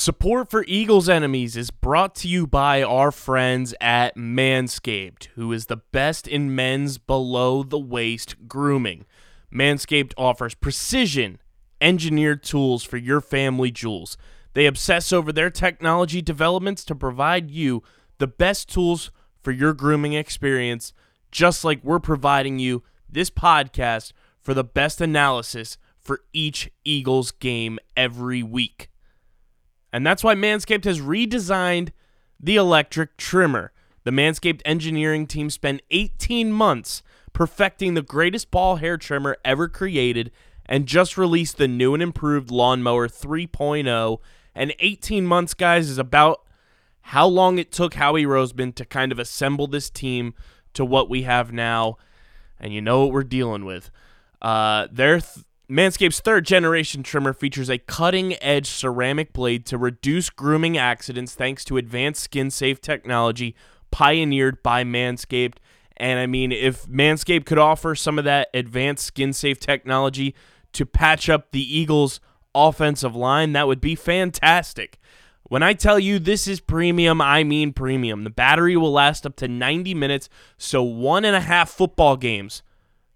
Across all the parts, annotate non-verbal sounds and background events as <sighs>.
Support for Eagles Enemies is brought to you by our friends at Manscaped, who is the best in men's below the waist grooming. Manscaped offers precision engineered tools for your family jewels. They obsess over their technology developments to provide you the best tools for your grooming experience, just like we're providing you this podcast for the best analysis for each Eagles game every week. And that's why Manscaped has redesigned the electric trimmer. The Manscaped engineering team spent 18 months perfecting the greatest ball hair trimmer ever created and just released the new and improved Lawnmower 3.0. And 18 months, guys, is about how long it took Howie Roseman to kind of assemble this team to what we have now. And you know what we're dealing with. Uh, their th- Manscaped's third generation trimmer features a cutting edge ceramic blade to reduce grooming accidents thanks to advanced skin safe technology pioneered by Manscaped. And I mean, if Manscaped could offer some of that advanced skin safe technology to patch up the Eagles' offensive line, that would be fantastic. When I tell you this is premium, I mean premium. The battery will last up to 90 minutes, so one and a half football games,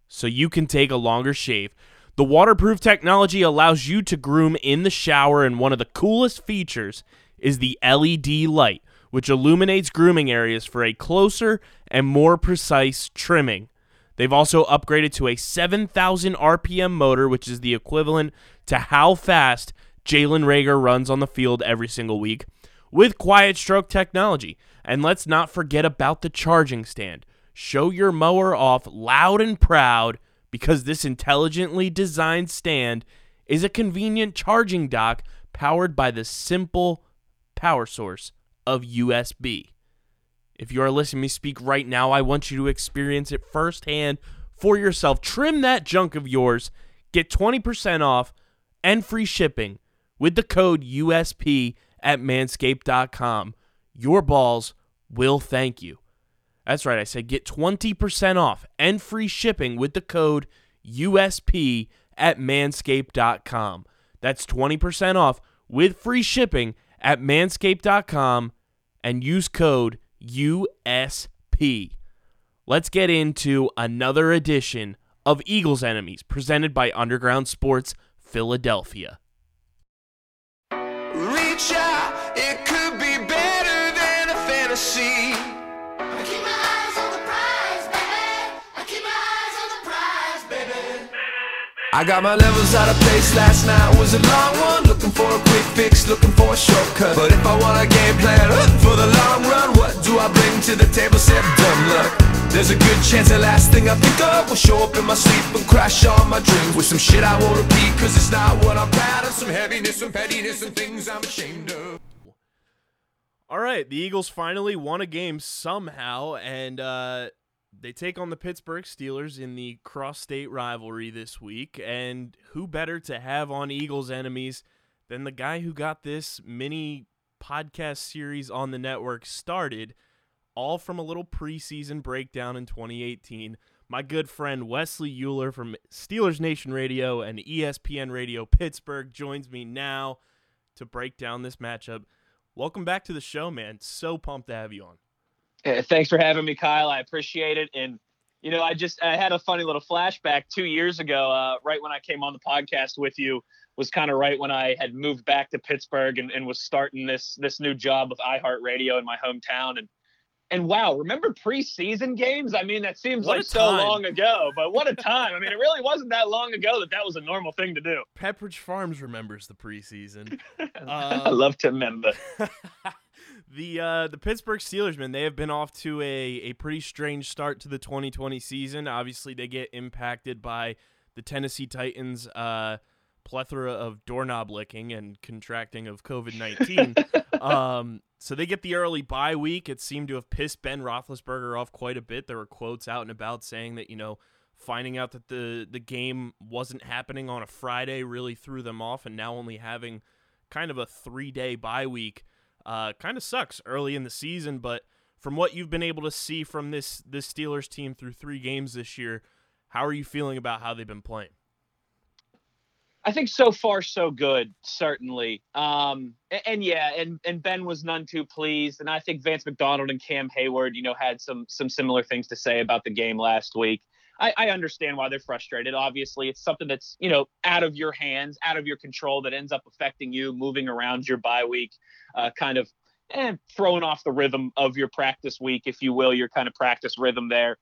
so you can take a longer shave. The waterproof technology allows you to groom in the shower, and one of the coolest features is the LED light, which illuminates grooming areas for a closer and more precise trimming. They've also upgraded to a 7,000 RPM motor, which is the equivalent to how fast Jalen Reagor runs on the field every single week, with quiet stroke technology. And let's not forget about the charging stand. Show your mower off loud and proud because this intelligently designed stand is a convenient charging dock powered by the simple power source of USB. If you are listening to me speak right now, I want you to experience it firsthand for yourself. Trim that junk of yours, get 20% off and free shipping with the code USP at manscaped.com. Your balls will thank you. That's right, I said get 20% off and free shipping with the code USP at manscaped.com. That's 20% off with free shipping at manscaped.com and use code USP. Let's get into another edition of Eagles Enemies presented by Underground Sports Philadelphia. Reach out, it could be better than a fantasy. I got my levels out of place last night. Was a long one. Looking for a quick fix, looking for a shortcut. But if I want a game plan uh, for the long run What do I bring to the table? Said dumb luck. There's a good chance the last thing I think of Will show up in my sleep and crash all my dreams With some shit I won't repeat Cause it's not what I'm proud of. Some heaviness, some pettiness, some things I'm ashamed of. All right, the Eagles finally won a game somehow, and uh, they take on the Pittsburgh Steelers in the cross-state rivalry this week. And who better to have on Eagles enemies than the guy who got this mini podcast series on the network started, all from a little preseason breakdown in 2018. My good friend Wesley Euler from Steelers Nation Radio and ESPN Radio Pittsburgh joins me now to break down this matchup. Welcome back to the show, man. So pumped to have you on. Uh, Thanks for having me, Kyle. I appreciate it. And you know, I just I had a funny little flashback two years ago, uh, right when I came on the podcast with you, was kind of right when I had moved back to Pittsburgh and, and was starting this this new job with iHeartRadio in my hometown. And and wow, remember preseason games? I mean, that seems What like so long ago, but what a time! I mean, it really wasn't that long ago that that was a normal thing to do. Pepperidge Farms remembers the preseason. <laughs> I Um, love to remember. <laughs> the uh, the Pittsburgh Steelers, man, they have been off to a, a pretty strange start to the 2020 season. Obviously, they get impacted by the Tennessee Titans' uh, plethora of doorknob licking and contracting of COVID 19. <laughs> um, so they get the early bye week. It seemed to have pissed Ben Roethlisberger off quite a bit. There were quotes out and about saying that, you know, finding out that the, the game wasn't happening on a Friday really threw them off, and now only having kind of a three day bye week uh, kind of sucks early in the season, but from what you've been able to see from this this Steelers team through three games this year, how are you feeling about how they've been playing? I think so far so good, certainly. Um, and, and, yeah, and and Ben was none too pleased, and I think Vance McDonald and Cam Heyward, you know, had some some similar things to say about the game last week. I, I understand why they're frustrated. Obviously, it's something that's you know out of your hands, out of your control, that ends up affecting you, moving around your bye week, uh, kind of and throwing off the rhythm of your practice week, if you will, your kind of practice rhythm there.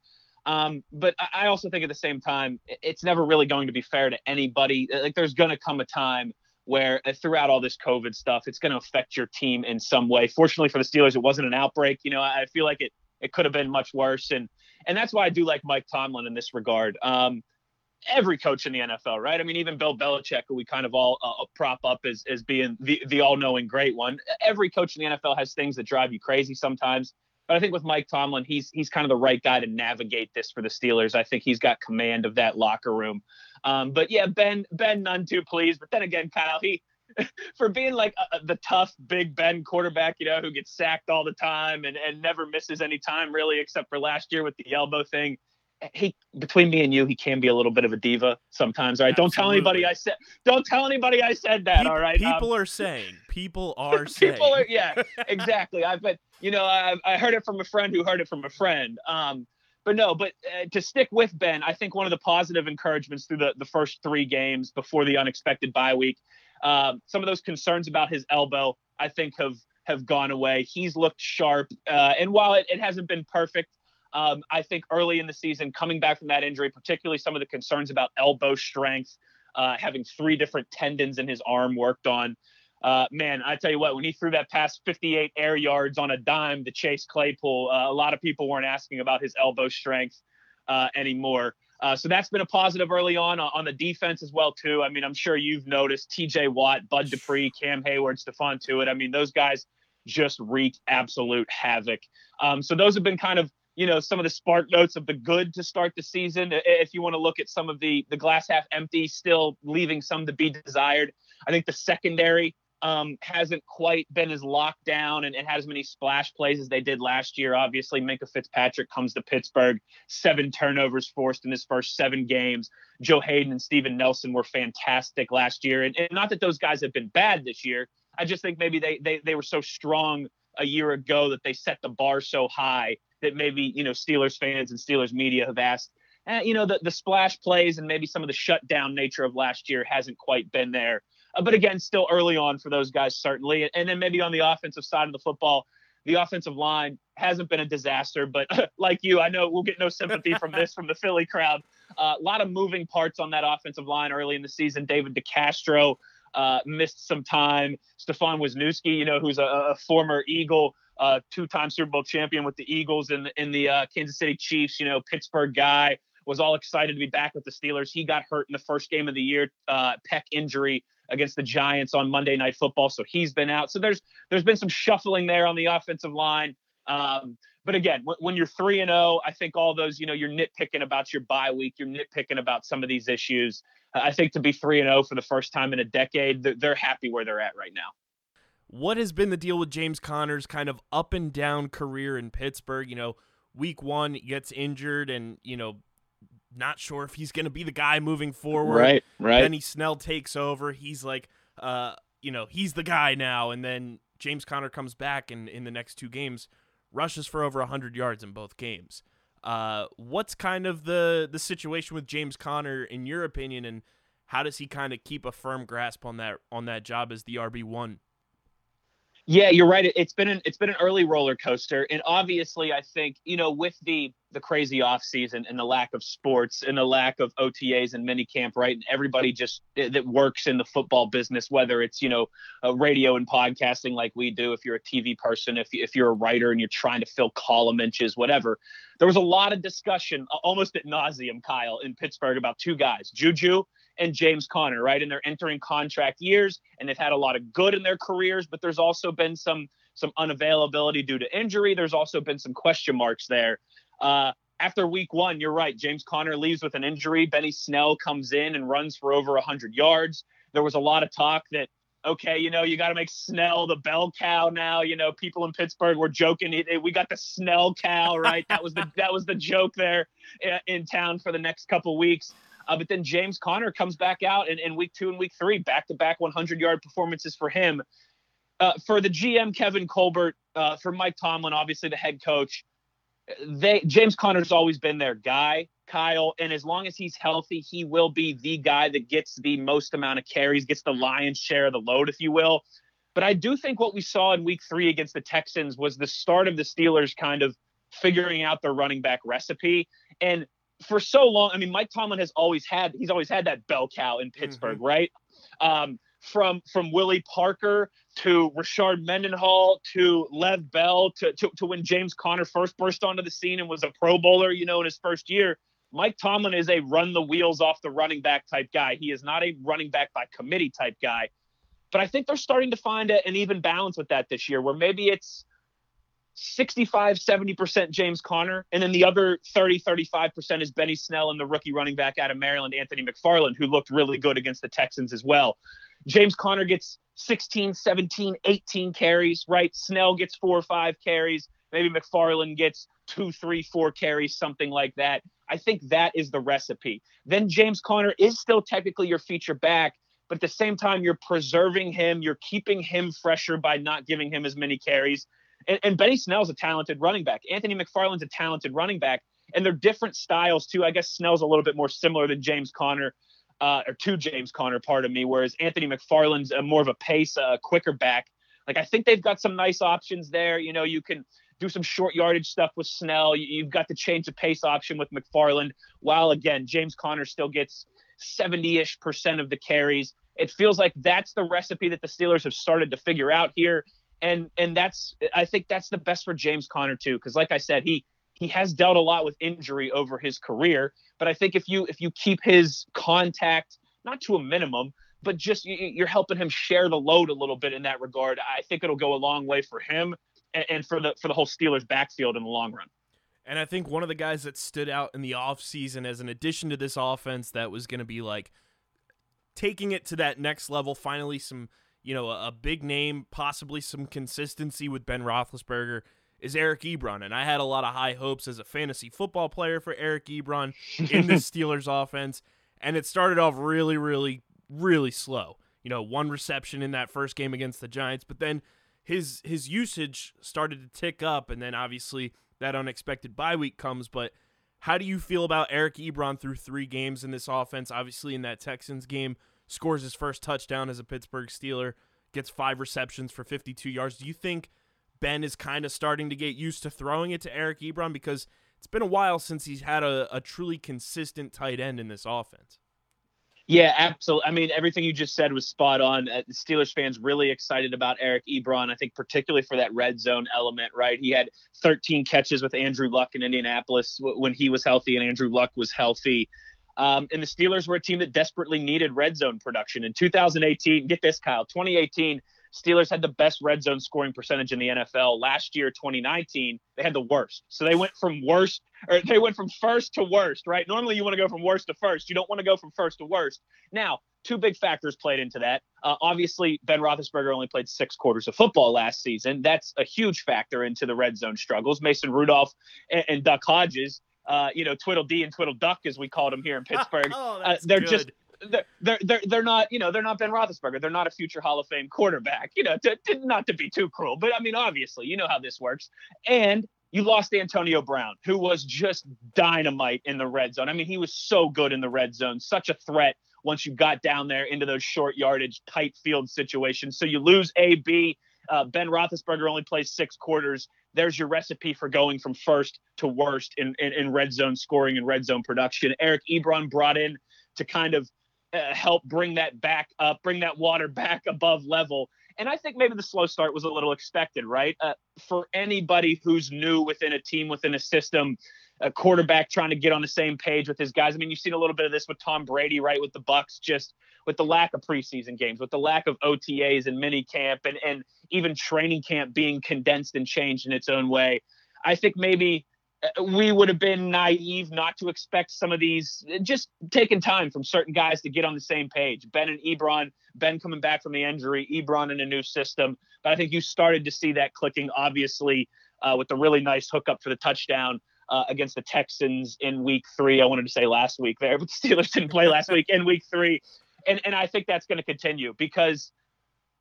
Um, but I also think at the same time, it's never really going to be fair to anybody. Like there's going to come a time where uh, throughout all this COVID stuff, it's going to affect your team in some way. Fortunately for the Steelers, it wasn't an outbreak. You know, I feel like it it could have been much worse, and and that's why I do like Mike Tomlin in this regard. Um, every coach in the NFL, right? I mean, even Bill Belichick, who we kind of all uh, prop up as as being the the all knowing great one. Every coach in the NFL has things that drive you crazy sometimes. But I think with Mike Tomlin, he's he's kind of the right guy to navigate this for the Steelers. I think he's got command of that locker room. Um, but yeah, Ben Ben none too pleased. But then again, Kyle, he <laughs> for being like a, the tough Big Ben quarterback, you know, who gets sacked all the time and and never misses any time really, except for last year with the elbow thing he between me and you, he can be a little bit of a diva sometimes. All right, Absolutely. don't tell anybody I said. Don't tell anybody I said that. All right. People um, are saying. People are saying. people <laughs> are. Yeah, exactly. I've been. You know, I, I heard it from a friend who heard it from a friend. Um, but no, but uh, to stick with Ben, I think one of the positive encouragements through the the first three games before the unexpected bye week, um, some of those concerns about his elbow, I think have have gone away. He's looked sharp, uh, and while it, it hasn't been perfect um, I think early in the season, coming back from that injury, particularly some of the concerns about elbow strength, uh, having three different tendons in his arm worked on. Uh, man, I tell you what, when he threw that past 58 air yards on a dime to Chase Claypool, uh, a lot of people weren't asking about his elbow strength uh, anymore. Uh, so that's been a positive early on on the defense as well too. I mean, I'm sure you've noticed T.J. Watt, Bud Dupree, Cam Heyward, Stephon Tuitt. I mean, those guys just wreak absolute havoc. Um, so those have been kind of you know some of the spark notes of the good to start the season if you want to look at some of the the glass half empty still leaving some to be desired i think the secondary um, hasn't quite been as locked down and, and had as many splash plays as they did last year obviously Minkah fitzpatrick comes to pittsburgh seven turnovers forced in his first seven games joe Haden and steven nelson were fantastic last year and, and not that those guys have been bad this year i just think maybe they, they they were so strong a year ago that they set the bar so high that maybe you know Steelers fans and Steelers media have asked. Eh, you know the the splash plays and maybe some of the shutdown nature of last year hasn't quite been there. Uh, but again, still early on for those guys certainly. And then maybe on the offensive side of the football, the offensive line hasn't been a disaster. But <laughs> like you, I know we'll get no sympathy from this from the Philly crowd. Uh, a lot of moving parts on that offensive line early in the season. David DeCastro uh, missed some time. Stefan Wisniewski, you know, who's a, a former Eagle, uh, two-time Super Bowl champion with the Eagles and in the uh, Kansas City Chiefs. You know, Pittsburgh guy was all excited to be back with the Steelers. He got hurt in the first game of the year, uh, injury against the Giants on Monday Night Football, so he's been out. So there's there's been some shuffling there on the offensive line. Um, but again, when, when you're three and zero, oh, I think all those, you know, you're nitpicking about your bye week, you're nitpicking about some of these issues. I think to be three and zero oh for the first time in a decade, they're, they're happy where they're at right now. What has been the deal with James Conner's kind of up and down career in Pittsburgh? You know, week one gets injured, and you know, not sure if he's going to be the guy moving forward. Right, right. Benny Snell takes over. He's like, uh, you know, he's the guy now. And then James Conner comes back, and in the next two games, rushes for over hundred yards in both games. Uh, what's kind of the the situation with James Conner in your opinion, and how does he kind of keep a firm grasp on that on that job as the RB one? Yeah, you're right. It's been an it's been an early roller coaster, and obviously, I think you know with the the crazy off season and the lack of sports and the lack of OTAs and minicamp, right? And everybody just eh, that works in the football business, whether it's you know radio and podcasting like we do, if you're a TV person, if if you're a writer and you're trying to fill column inches, whatever. There was a lot of discussion, almost at nauseum, Kyle, in Pittsburgh about two guys, Juju and James Conner, right? And they're entering contract years and they've had a lot of good in their careers, but there's also been some some unavailability due to injury. There's also been some question marks there. Uh, after week one, you're right. James Conner leaves with an injury. Benny Snell comes in and runs for over 100 yards. There was a lot of talk that, okay, you know, you got to make Snell the bell cow now. You know, people in Pittsburgh were joking. We got the Snell cow, right? that was the that was the joke there uh, in town for the next couple weeks. Uh, but then James Conner comes back out in, in week two and week three, back to back 100 yard performances for him. Uh, for the GM, Kevin Colbert, uh, for Mike Tomlin, obviously the head coach, they James Conner's always been their guy, Kyle. And as long as he's healthy, he will be the guy that gets the most amount of carries, gets the lion's share of the load, if you will. But I do think what we saw in week three against the Texans was the start of the Steelers kind of figuring out their running back recipe. And for so long, I mean, Mike Tomlin has always had he's always had that bell cow in Pittsburgh, right? Um, from from Willie Parker to Rashard Mendenhall to Le'Veon Bell to, to to when James Conner first burst onto the scene and was a Pro Bowler, you know, in his first year. Mike Tomlin is a run the wheels off the running back type guy. He is not a running back by committee type guy. But I think they're starting to find a, an even balance with that this year, where maybe it's 65, 70% James Conner, and then the other 30, 35% is Benny Snell and the rookie running back out of Maryland, Anthony McFarland, who looked really good against the Texans as well. James Conner gets 16, 17, 18 carries, right? Snell gets four or five carries. Maybe McFarland gets two, three, four carries, something like that. I think that is the recipe. Then James Conner is still technically your feature back, but at the same time, you're preserving him. You're keeping him fresher by not giving him as many carries. And, and Benny Snell's a talented running back. Anthony McFarland's a talented running back. And they're different styles, too. I guess Snell's a little bit more similar than James Conner uh, or to James Conner, pardon me, whereas Anthony McFarland's a more of a pace, uh, quicker back. Like I think they've got some nice options there. You know, you can do some short yardage stuff with Snell. You, have got the change of pace option with McFarland. While again, James Conner still gets 70-ish percent of the carries. It feels like that's the recipe that the Steelers have started to figure out here. And and that's I think that's the best for James Conner too, because like I said, he he has dealt a lot with injury over his career. But I think if you if you keep his contact not to a minimum, but just you're helping him share the load a little bit in that regard. I think it'll go a long way for him and for the for the whole Steelers backfield in the long run. And I think one of the guys that stood out in the offseason as an addition to this offense that was going to be like taking it to that next level, finally some, you know, a, a big name, possibly some consistency with Ben Roethlisberger is Eric Ebron. And I had a lot of high hopes as a fantasy football player for Eric Ebron in the <laughs> Steelers offense. And it started off really, really, really slow. You know, one reception in that first game against the Giants, but then his his usage started to tick up, and then obviously that unexpected bye week comes. But how do you feel about Eric Ebron through three games in this offense? Obviously, in that Texans game, scores his first touchdown as a Pittsburgh Steeler, gets five receptions for 52 yards. Do you think Ben is kind of starting to get used to throwing it to Eric Ebron because it's been a while since he's had a, a truly consistent tight end in this offense. Yeah, absolutely. I mean, everything you just said was spot on. Uh, Steelers fans really excited about Eric Ebron. I think particularly for that red zone element, right? He had 13 catches with Andrew Luck in Indianapolis w- when he was healthy and Andrew Luck was healthy. Um, and the Steelers were a team that desperately needed red zone production in 2018. Get this, Kyle. 2018, Steelers had the best red zone scoring percentage in the NFL. Last year, 2019, they had the worst. So they went from worst, or they went from first to worst, right? Normally, you want to go from worst to first. You don't want to go from first to worst. Now, two big factors played into that. Uh, obviously, Ben Roethlisberger only played six quarters of football last season. That's a huge factor into the red zone struggles. Mason Rudolph and, and Duck Hodges, uh, you know, Tweedle Dee and Tweedle Duck, as we called them here in <laughs> Pittsburgh. oh, uh, they're good. just they're, they're they're not you know they're not Ben Roethlisberger. They're not a future Hall of Fame quarterback. You know, to, to, not to be too cruel, but I mean obviously you know how this works. And you lost Antonio Brown, who was just dynamite in the red zone. I mean, he was so good in the red zone, such a threat once you got down there into those short yardage, tight field situations. So you lose AB. Uh, ben Roethlisberger only plays six quarters. There's your recipe for going from first to worst in, in, in red zone scoring and red zone production. Eric Ebron brought in to kind of uh, help bring that back up, bring that water <laughs> back above level. And I think maybe the slow start was a little expected, right? Uh, for anybody who's new within a team, within a system, a quarterback trying to get on the same page with his guys. I mean, you've seen a little bit of this with Tom Brady, right? With the Bucs, just with the lack of preseason games, with the lack of OTAs and mini camp, and and even training camp being condensed and changed in its own way. I think maybe uh, we would have been naive not to expect some of these just taking time from certain guys to get on the same page. Ben and Ebron, Ben coming back from the injury, Ebron in a new system. But I think you started to see that clicking, obviously, uh, with the really nice hookup for the touchdown uh, against the Texans in Week Three. I wanted to say last week there, <laughs> but the Steelers didn't play last week in Week Three, and and I think that's going to continue because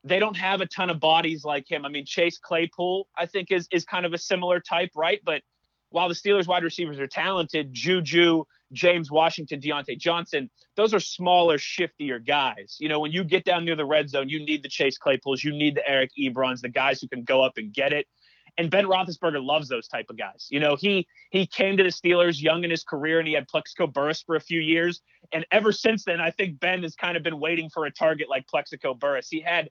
they don't have a ton of bodies like him. I mean, Chase Claypool, I think, is is kind of a similar type, right? But while the Steelers wide receivers are talented, Juju, James Washington, Diontae Johnson, those are smaller, shiftier guys. You know, when you get down near the red zone, you need the Chase Claypools, you need the Eric Ebrons, the guys who can go up and get it. And Ben Roethlisberger loves those type of guys. You know, he he came to the Steelers young in his career, and he had Plaxico Burress for a few years. And ever since then, I think Ben has kind of been waiting for a target like Plaxico Burress. He had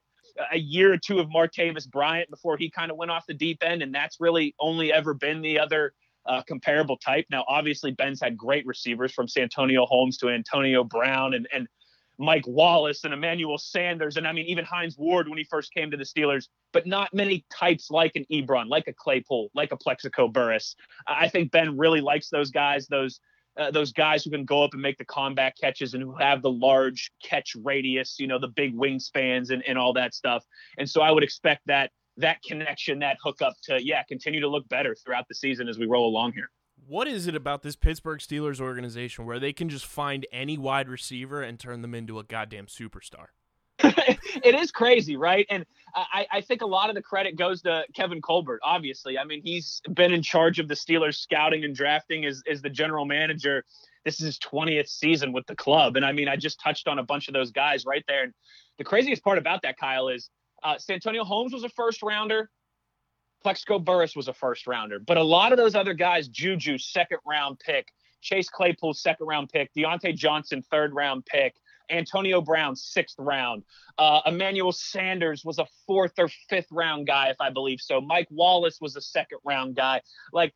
a year or two of Martavis Bryant before he kind of went off the deep end, and that's really only ever been the other uh, comparable type. Now, obviously, Ben's had great receivers from Santonio Holmes to Antonio Brown and and Mike Wallace and Emmanuel Sanders, and I mean even Hines Ward when he first came to the Steelers, but not many types like an Ebron, like a Claypool, like a Plaxico Burress. I think Ben really likes those guys, those uh, those guys who can go up and make the combat catches and who have the large catch radius, you know, the big wingspans and, and all that stuff. And so I would expect that that connection, that hookup to, yeah, continue to look better throughout the season as we roll along here. What is it about this Pittsburgh Steelers organization where they can just find any wide receiver and turn them into a goddamn superstar? <laughs> it is crazy, right? And I, I think a lot of the credit goes to Kevin Colbert, obviously. I mean, he's been in charge of the Steelers scouting and drafting as, as the general manager. This is his 20th season with the club. And I mean, I just touched on a bunch of those guys right there. And the craziest part about that, Kyle, is uh, Santonio Holmes was a first rounder. Plaxico Burress was a first rounder. But a lot of those other guys, Juju, second round pick, Chase Claypool, second round pick, Diontae Johnson, third round pick, Antonio Brown, sixth round. Uh, Emmanuel Sanders was a fourth or fifth round guy, if I believe so. Mike Wallace was a second round guy. Like,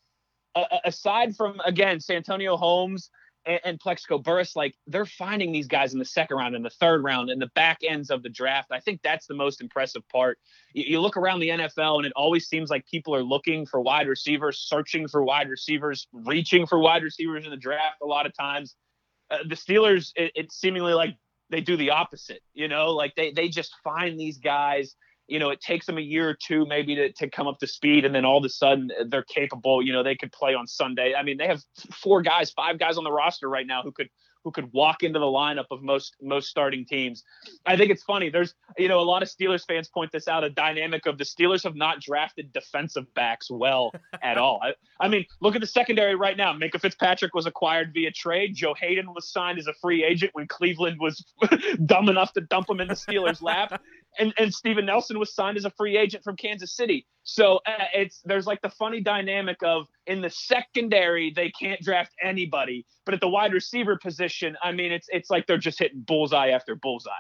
uh, aside from, again, Santonio Holmes and, and Plaxico Burress, like, they're finding these guys in the second round, in the third round, in the back ends of the draft. I think that's the most impressive part. You, you look around the NFL, and it always seems like people are looking for wide receivers, searching for wide receivers, reaching for wide receivers in the draft a lot of times. Uh, the Steelers, it, it's seemingly like they do the opposite. You know, like they they just find these guys. You know, it takes them a year or two maybe to, to come up to speed, and then all of a sudden uh, they're capable. You know, they could play on Sunday. I mean, they have four guys, five guys on the roster right now who could who could walk into the lineup of most most starting teams. I think it's funny. There's you know a lot of Steelers fans point this out a dynamic of the Steelers have not drafted defensive backs well <laughs> at all. I, I mean, look at the secondary right now. Minkah Fitzpatrick was acquired via trade. Joe Haden was signed as a free agent when Cleveland was <laughs> dumb enough to dump him in the Steelers' lap. And, and Steven Nelson was signed as a free agent from Kansas City. So uh, it's there's like the funny dynamic of in the secondary they can't draft anybody, but at the wide receiver position, I mean it's it's like they're just hitting bullseye after bullseye.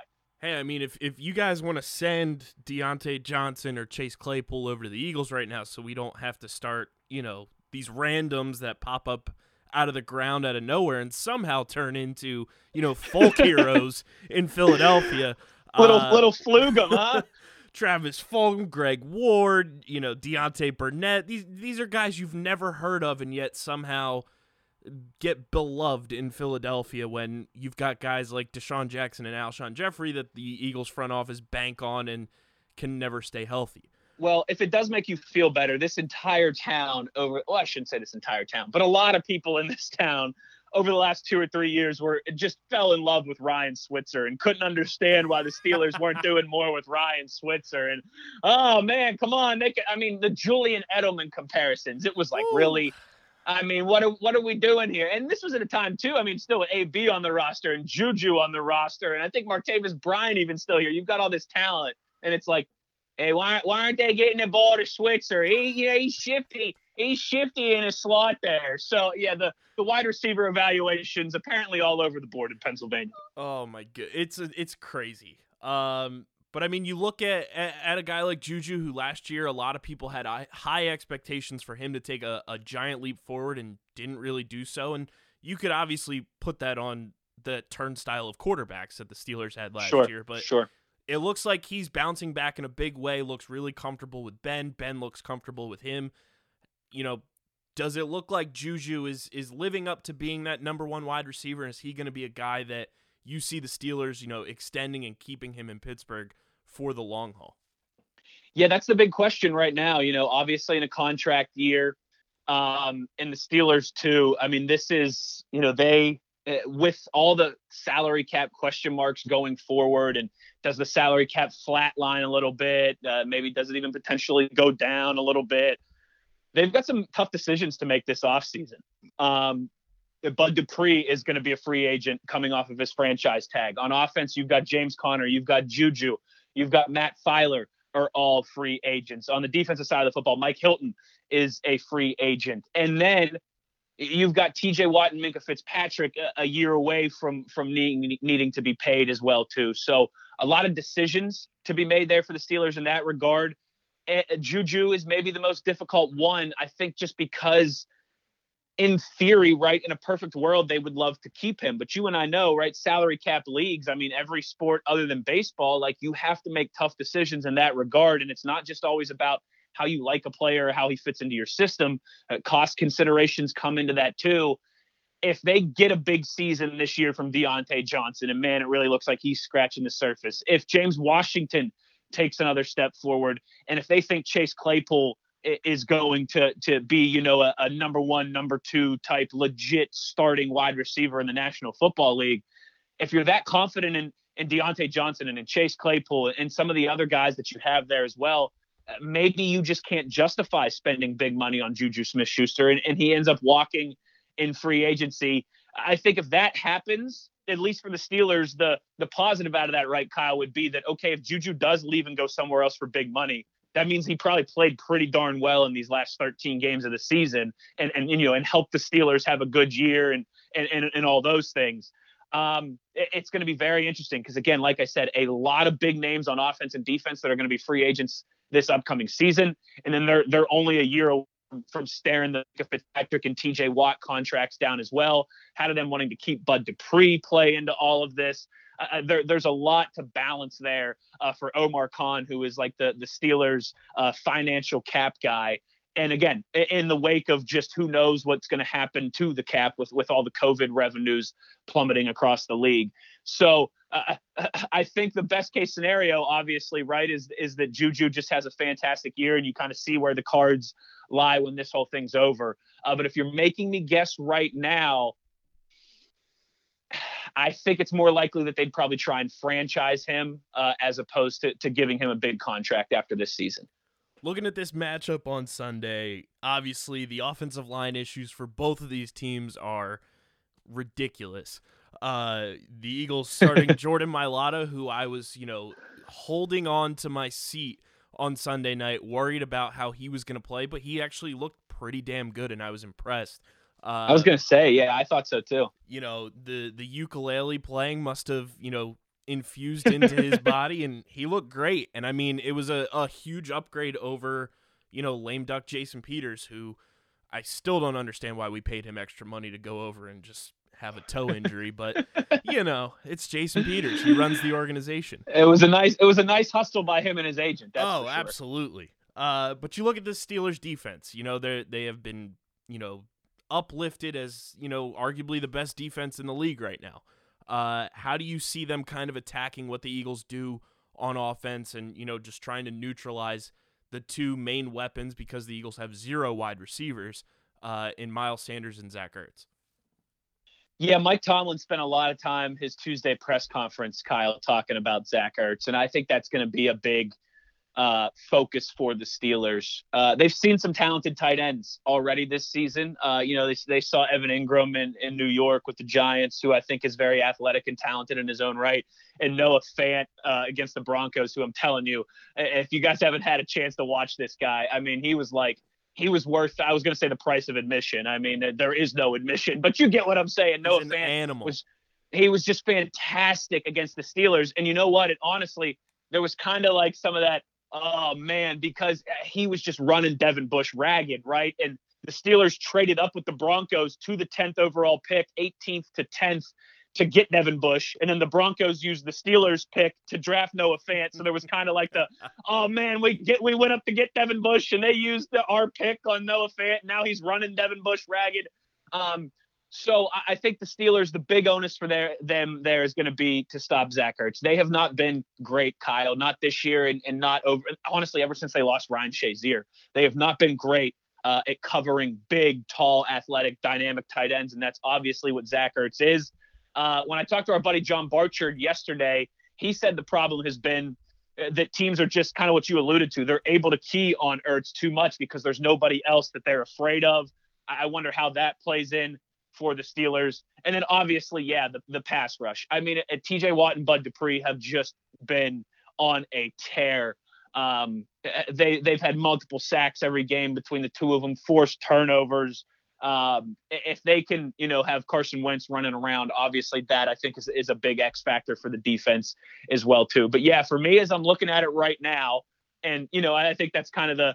Hey, I mean, if, if you guys want to send Diontae Johnson or Chase Claypool over to the Eagles right now so we don't have to start, you know, these randoms that pop up out of the ground out of nowhere and somehow turn into, you know, folk <laughs> heroes in Philadelphia. Little uh, little flugum, huh? <laughs> Travis Fulgham, Greg Ward, you know, Deontay Burnett. These these are guys you've never heard of and yet somehow get beloved in Philadelphia when you've got guys like DeSean Jackson and Alshon Jeffery that the Eagles front office bank on and can never stay healthy. Well, if it does make you feel better, this entire town over well, I shouldn't say this entire town, but a lot of people in this town over the last two or three years were just fell in love with Ryan Switzer and couldn't understand why the Steelers weren't <laughs> doing more with Ryan Switzer. And oh man, come on, they could, I mean the Julian Edelman comparisons. It was like Ooh. really. I mean, what are, what are we doing here? And this was at a time too. I mean, still with AB on the roster and Juju on the roster, and I think Martavis Bryant even still here. You've got all this talent, and it's like, hey, why why aren't they getting the ball to Switzer? He you know, he's shifty. He's shifty in his slot there. So yeah, the the wide receiver evaluations apparently all over the board in Pennsylvania. Oh my god, it's it's crazy. Um, but I mean, you look at, at a guy like Juju, who last year a lot of people had high expectations for him to take a, a giant leap forward and didn't really do so, and you could obviously put that on the turnstile of quarterbacks that the Steelers had last sure, year, but sure. it looks like he's bouncing back in a big way. Looks really comfortable with Ben. Ben looks comfortable with him. You know, does it look like Juju is is living up to being that number one wide receiver? Is he going to be a guy that you see the Steelers, you know, extending and keeping him in Pittsburgh for the long haul? Yeah, that's the big question right now. You know, obviously in a contract year, Um, and the Steelers too. I mean, this is you know they uh, with all the salary cap question marks going forward, and does the salary cap flatline a little bit? Uh, maybe does it even potentially go down a little bit? They've got some tough decisions to make this offseason. Um, Bud Dupree is going to be a free agent coming off of his franchise tag. On offense, you've got James Conner, you've got Juju, you've got Matt Feiler are all free agents. On the defensive side of the football, Mike Hilton is a free agent. And then you've got TJ Watt and Minkah Fitzpatrick a, a year away from from needing needing to be paid as well too. So a lot of decisions to be made there for the Steelers in that regard. Eh, Juju is maybe the most difficult one, I think, just because in theory, right, in a perfect world, they would love to keep him. But you and I know, right, salary cap leagues, I mean, every sport other than baseball, like you have to make tough decisions in that regard. And it's not just always about how you like a player, how he fits into your system. Uh, cost considerations come into that too. If they get a big season this year from Diontae Johnson, and man, it really looks like he's scratching the surface. If James Washington takes another step forward, and if they think Chase Claypool is going to to be you know a, a, number one number two type legit starting wide receiver in the national football league if you're that confident in in Diontae Johnson and in Chase Claypool and some of the other guys that you have there as well uh, maybe you just can't justify spending big money on Juju Smith-Schuster and, and he ends up walking in free agency. I think if that happens at least for the Steelers the the positive out of that right Kyle would be that okay if Juju does leave and go somewhere else for big money that means he probably played pretty darn well in these last 13 games of the season and, and, you know and helped the Steelers have a good year and and and, and all those things. Um, it, it's going to be very interesting because again, like I said, a lot of big names on offense and defense that are going to be free agents this upcoming season, and then they're they're only a year from staring the Fitzpatrick and TJ Watt contracts down as well. How do them wanting to keep Bud Dupree play into all of this? Uh, uh, there, there's a lot to balance there uh, for Omar Khan, who is like the the Steelers' uh, financial cap guy. And again, in the wake of just who knows what's going to happen to the cap with with all the COVID revenues plummeting across the league. So uh, I think the best case scenario, obviously, right, is is that Juju just has a fantastic year, and you kind of see where the cards lie when this whole thing's over. Uh, but if you're making me guess right now, I think it's more likely that they'd probably try and franchise him uh, as opposed to, to giving him a big contract after this season. Looking at this matchup on Sunday, obviously the offensive line issues for both of these teams are ridiculous. Uh, the Eagles starting <laughs> Jordan Mailata, who I was, you know, holding on to my seat on Sunday night, worried about how he was going to play, but he actually looked pretty damn good, and I was impressed. Uh, I was gonna say, yeah, I thought so too. You know, the the ukulele playing must have you know infused into his <laughs> body, and he looked great. And I mean, it was a, a huge upgrade over you know lame duck Jason Peters, who I still don't understand why we paid him extra money to go over and just have a toe injury, but you know, it's Jason Peters. He runs the organization. <laughs> It was a nice it was a nice hustle by him and his agent. oh, sure. absolutely. Uh, but you look at the Steelers defense, you know, they they have been, you know, uplifted as you know arguably the best defense in the league right now. Uh, how do you see them kind of attacking what the Eagles do on offense and you know just trying to neutralize the two main weapons because the Eagles have zero wide receivers uh, in Miles Sanders and Zach Ertz? Yeah, Mike Tomlin spent a lot of time his Tuesday press conference, Kyle, talking about Zach Ertz, and I think that's going to be a big uh, focus for the Steelers. Uh, they've seen some talented tight ends already this season. Uh, you know, they, they saw Evan Engram in, in New York with the Giants, who I think is very athletic and talented in his own right, and Noah Fant uh, against the Broncos, who I'm telling you, if you guys haven't had a chance to watch this guy, I mean, he was like, he was worth. I was going to say the price of admission. I mean, there is no admission, but you get what I'm saying. Noah Fant animal. was he was just fantastic against the Steelers, and you know what? It honestly, there was kind of like some of that oh man, because he was just running Devin Bush ragged, right? And the Steelers traded up with the Broncos to the 10th overall pick, 18th to 10th to get Devin Bush. And then the Broncos used the Steelers pick to draft Noah Fant. So there was kind of like the, <laughs> oh man, we get we went up to get Devin Bush and they used the our pick on Noah Fant. Now he's running Devin Bush ragged. Um, so I think the Steelers, the big onus for their them there is going to be to stop Zach Ertz. They have not been great, Kyle, not this year, and, and not over honestly ever since they lost Ryan Shazier. They have not been great uh, at covering big, tall, athletic, dynamic tight ends, and that's obviously what Zach Ertz is. Uh, when I talked to our buddy John Barchard yesterday, he said the problem has been uh, that teams are just kind of what you alluded to. They're able to key on Ertz too much because there's nobody else that they're afraid of. I wonder how that plays in for the Steelers. And then obviously, yeah, the, the pass rush. I mean, uh, TJ Watt and Bud Dupree have just been on a tear. Um, uh, they they've had multiple sacks every game between the two of them, forced turnovers. Um, if they can, you know, have Carson Wentz running around, obviously that I think is, is a big X factor for the defense as well too. But yeah, for me, as I'm looking at it right now, and you know, I think that's kind of the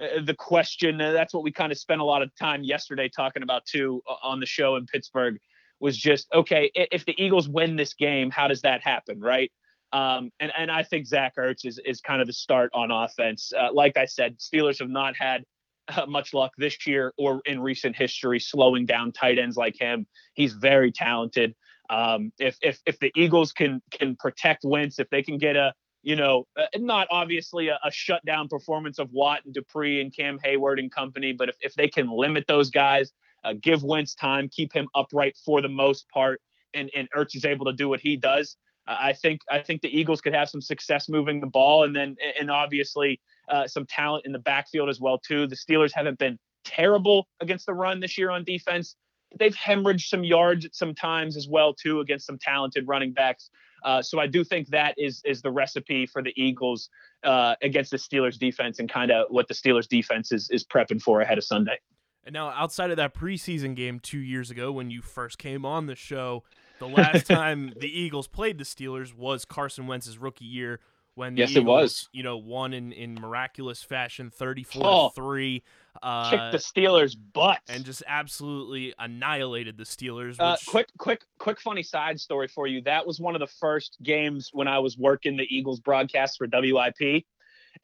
uh, the question. Uh, that's what we kind of spent a lot of time yesterday talking about too on the show in Pittsburgh. Was just okay if the Eagles win this game, how does that happen, right? Um, and and I think Zach Ertz is is kind of the start on offense. Uh, like I said, Steelers have not had <laughs> much luck this year or in recent history slowing down tight ends like him. He's very talented. Um, if if if the Eagles can can protect Wentz, if they can get a you know, uh, not obviously a, a, shutdown performance of Watt and Dupree and Cam Heyward and company, but if, if they can limit those guys, uh, give Wentz time, keep him upright for the most part, and, and Ertz is able to do what he does, I think I think the Eagles could have some success moving the ball, and then and obviously uh, some talent in the backfield as well too. The Steelers haven't been terrible against the run this year on defense. They've hemorrhaged some yards at some times as well too against some talented running backs. Uh, so I do think that is is the recipe for the Eagles uh, against the Steelers defense and kind of what the Steelers defense is is prepping for ahead of Sunday. And now, outside of that preseason game two years ago when you first came on the show, the last <laughs> time the Eagles played the Steelers was Carson Wentz's rookie year when yes, Eagles, it was. you know, won in, in miraculous fashion, thirty-four Oh. to three, uh, Kick the Steelers' butt and just absolutely annihilated the Steelers. Which, Uh, quick, quick, quick, funny side story for you. That was one of the first games when I was working the Eagles broadcast for WIP,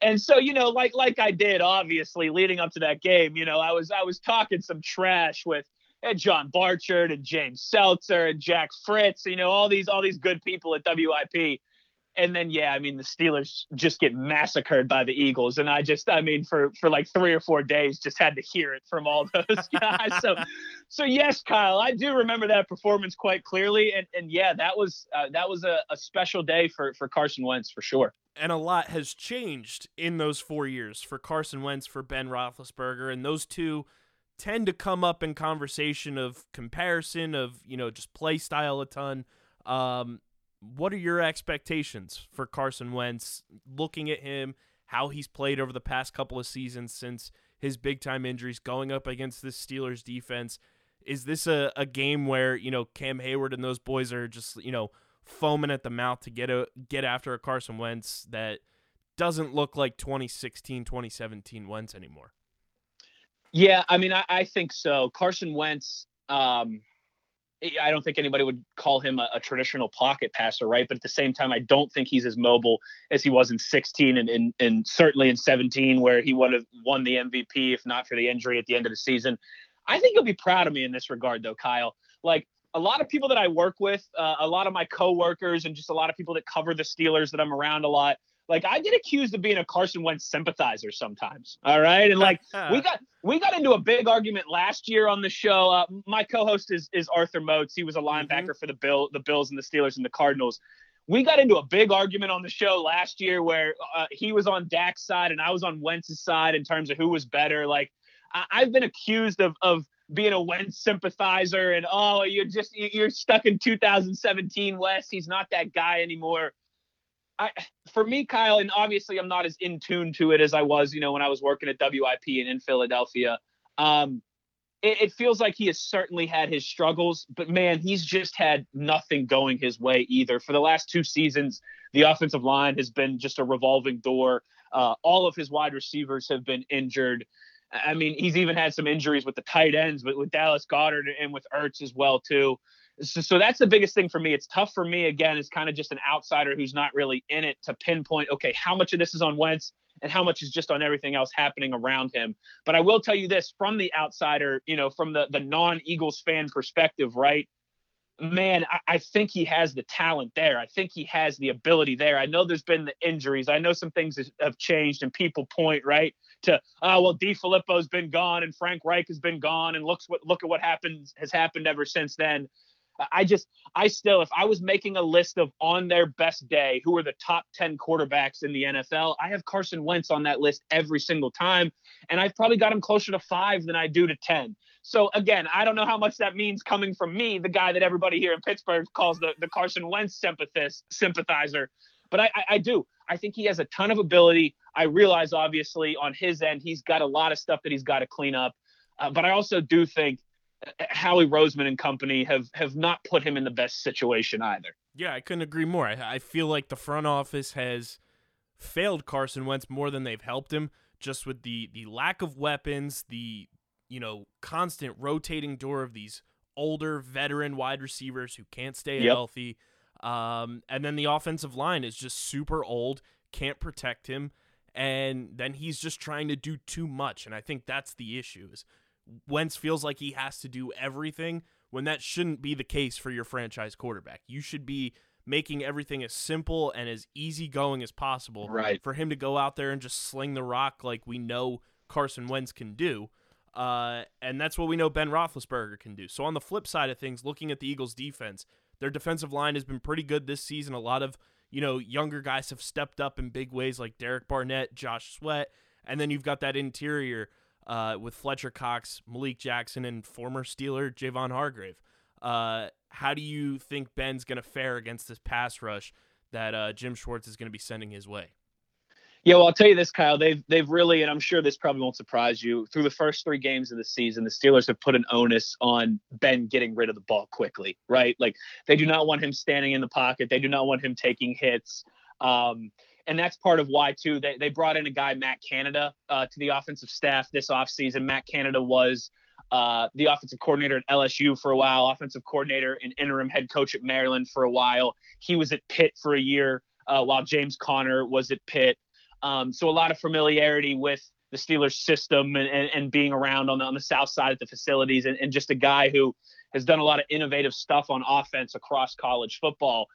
and so you know, like like I did, obviously leading up to that game, you know, I was I was talking some trash with uh, John Barchard and James Seltzer and Jack Fritz, you know, all these all these good people at WIP. And then yeah, I mean the Steelers just get massacred by the Eagles, and I just I mean for for like three or four days just had to hear it from all <laughs> those guys. so so yes, Kyle, I do remember that performance quite clearly, and and yeah, that was uh, that was a, a special day for for Carson Wentz for sure. and a lot has changed in those four years for Carson Wentz, for Ben Roethlisberger, and those two tend to come up in conversation of comparison of you know just play style a ton. Um, what are your expectations for Carson Wentz? Looking at him, how he's played over the past couple of seasons since his big time injuries, going up against this Steelers defense. Is this a, a game where you know Cam Heyward and those boys are just you know foaming at the mouth to get a get after a Carson Wentz that doesn't look like 2016 2017 Wentz anymore. Yeah, I mean, I, I think so. Carson Wentz, um, I don't think anybody would call him a, a traditional pocket passer, right? But at the same time, I don't think he's as mobile as he was in 16 and, and, and certainly in 17, where he would have won the MVP if not for the injury at the end of the season. I think he'll be proud of me in this regard, though, Kyle. Like a lot of people that I work with, uh, a lot of my coworkers, and just a lot of people that cover the Steelers that I'm around a lot. Like I get accused of being a Carson Wentz sympathizer sometimes. All right, and like <laughs> we got we got into a big argument last year on the show. Uh, my co-host is is Arthur Moats. He was a linebacker for the Bill, the Bills and the Steelers and the Cardinals. We got into a big argument on the show last year where uh, he was on Dak's side and I was on Wentz's side in terms of who was better. Like I, I've been accused of of being a Wentz sympathizer and oh you're just you're stuck in 2017 Wes. He's not that guy anymore. I, for me, Kyle, and obviously I'm not as in tune to it as I was, you know, when I was working at WIP and in Philadelphia. Um, it, it feels like he has certainly had his struggles, but man, he's just had nothing going his way either. For the last two seasons, the offensive line has been just a revolving door. Uh, all of his wide receivers have been injured. I mean, he's even had some injuries with the tight ends, but with Dallas Goedert and with Ertz as well too so, so that's the biggest thing for me. It's tough for me again, as kind of just an outsider who's not really in it to pinpoint, okay, how much of this is on Wentz and how much is just on everything else happening around him. But I will tell you this from the outsider, you know, from the the non-Eagles fan perspective, right? man, I, I think he has the talent there. I think he has the ability there. I know there's been the injuries. I know some things have changed, and people point right to, oh well, DeFilippo's been gone and Frank Reich has been gone, and looks what look at what happens has happened ever since then. I- just, I still, if I was making a list of on their best day, who are the top 10 quarterbacks in the NFL, I have Carson Wentz on that list every single time. And I've probably got him closer to five than I do to 10. So again, I don't know how much that means coming from me, the guy that everybody here in Pittsburgh calls the, the Carson Wentz sympathist, sympathizer. But I, I, I do. I think he has a ton of ability. I realize, obviously, on his end, he's got a lot of stuff that he's got to clean up. Uh, but I also do think Howie Roseman and company have have not put him in the best situation either. Yeah, I couldn't agree more. I, I feel like the front office has failed Carson Wentz more than they've helped him, just with the the lack of weapons, the you know constant rotating door of these older veteran wide receivers who can't stay Yep. healthy, um, and then the offensive line is just super old, can't protect him, and then he's just trying to do too much, and I think that's the issue. Is Wentz feels like he has to do everything when that shouldn't be the case for your franchise quarterback. You should be making everything as simple and as easygoing as possible Right. for him to go out there and just sling the rock like we know Carson Wentz can do. Uh, and that's what we know Ben Roethlisberger can do. So on the flip side of things, looking at the Eagles' defense, their defensive line has been pretty good this season. A lot of you know younger guys have stepped up in big ways, like Derek Barnett, Josh Sweat, and then you've got that interior uh, with Fletcher Cox, Malik Jackson, and former Steeler Javon Hargrave. Uh, how do you think Ben's going to fare against this pass rush that uh, Jim Schwartz is going to be sending his way? Yeah, well, I'll tell you this, Kyle. They've they've really, and I'm sure this probably won't surprise you. Through the first three games of the season, the Steelers have put an onus on Ben getting rid of the ball quickly, right? Like they do not want him standing in the pocket. They do not want him taking hits. Um, and that's part of why too. They they brought in a guy, Matt Canada, uh, to the offensive staff this offseason. Matt Canada was uh, the offensive coordinator at LSU for a while, offensive coordinator and interim head coach at Maryland for a while. He was at Pitt for a year uh, while James Conner was at Pitt. Um, so a lot of familiarity with the Steelers system and, and, and being around on the, on the south side of the facilities and, and just a guy who has done a lot of innovative stuff on offense across college football.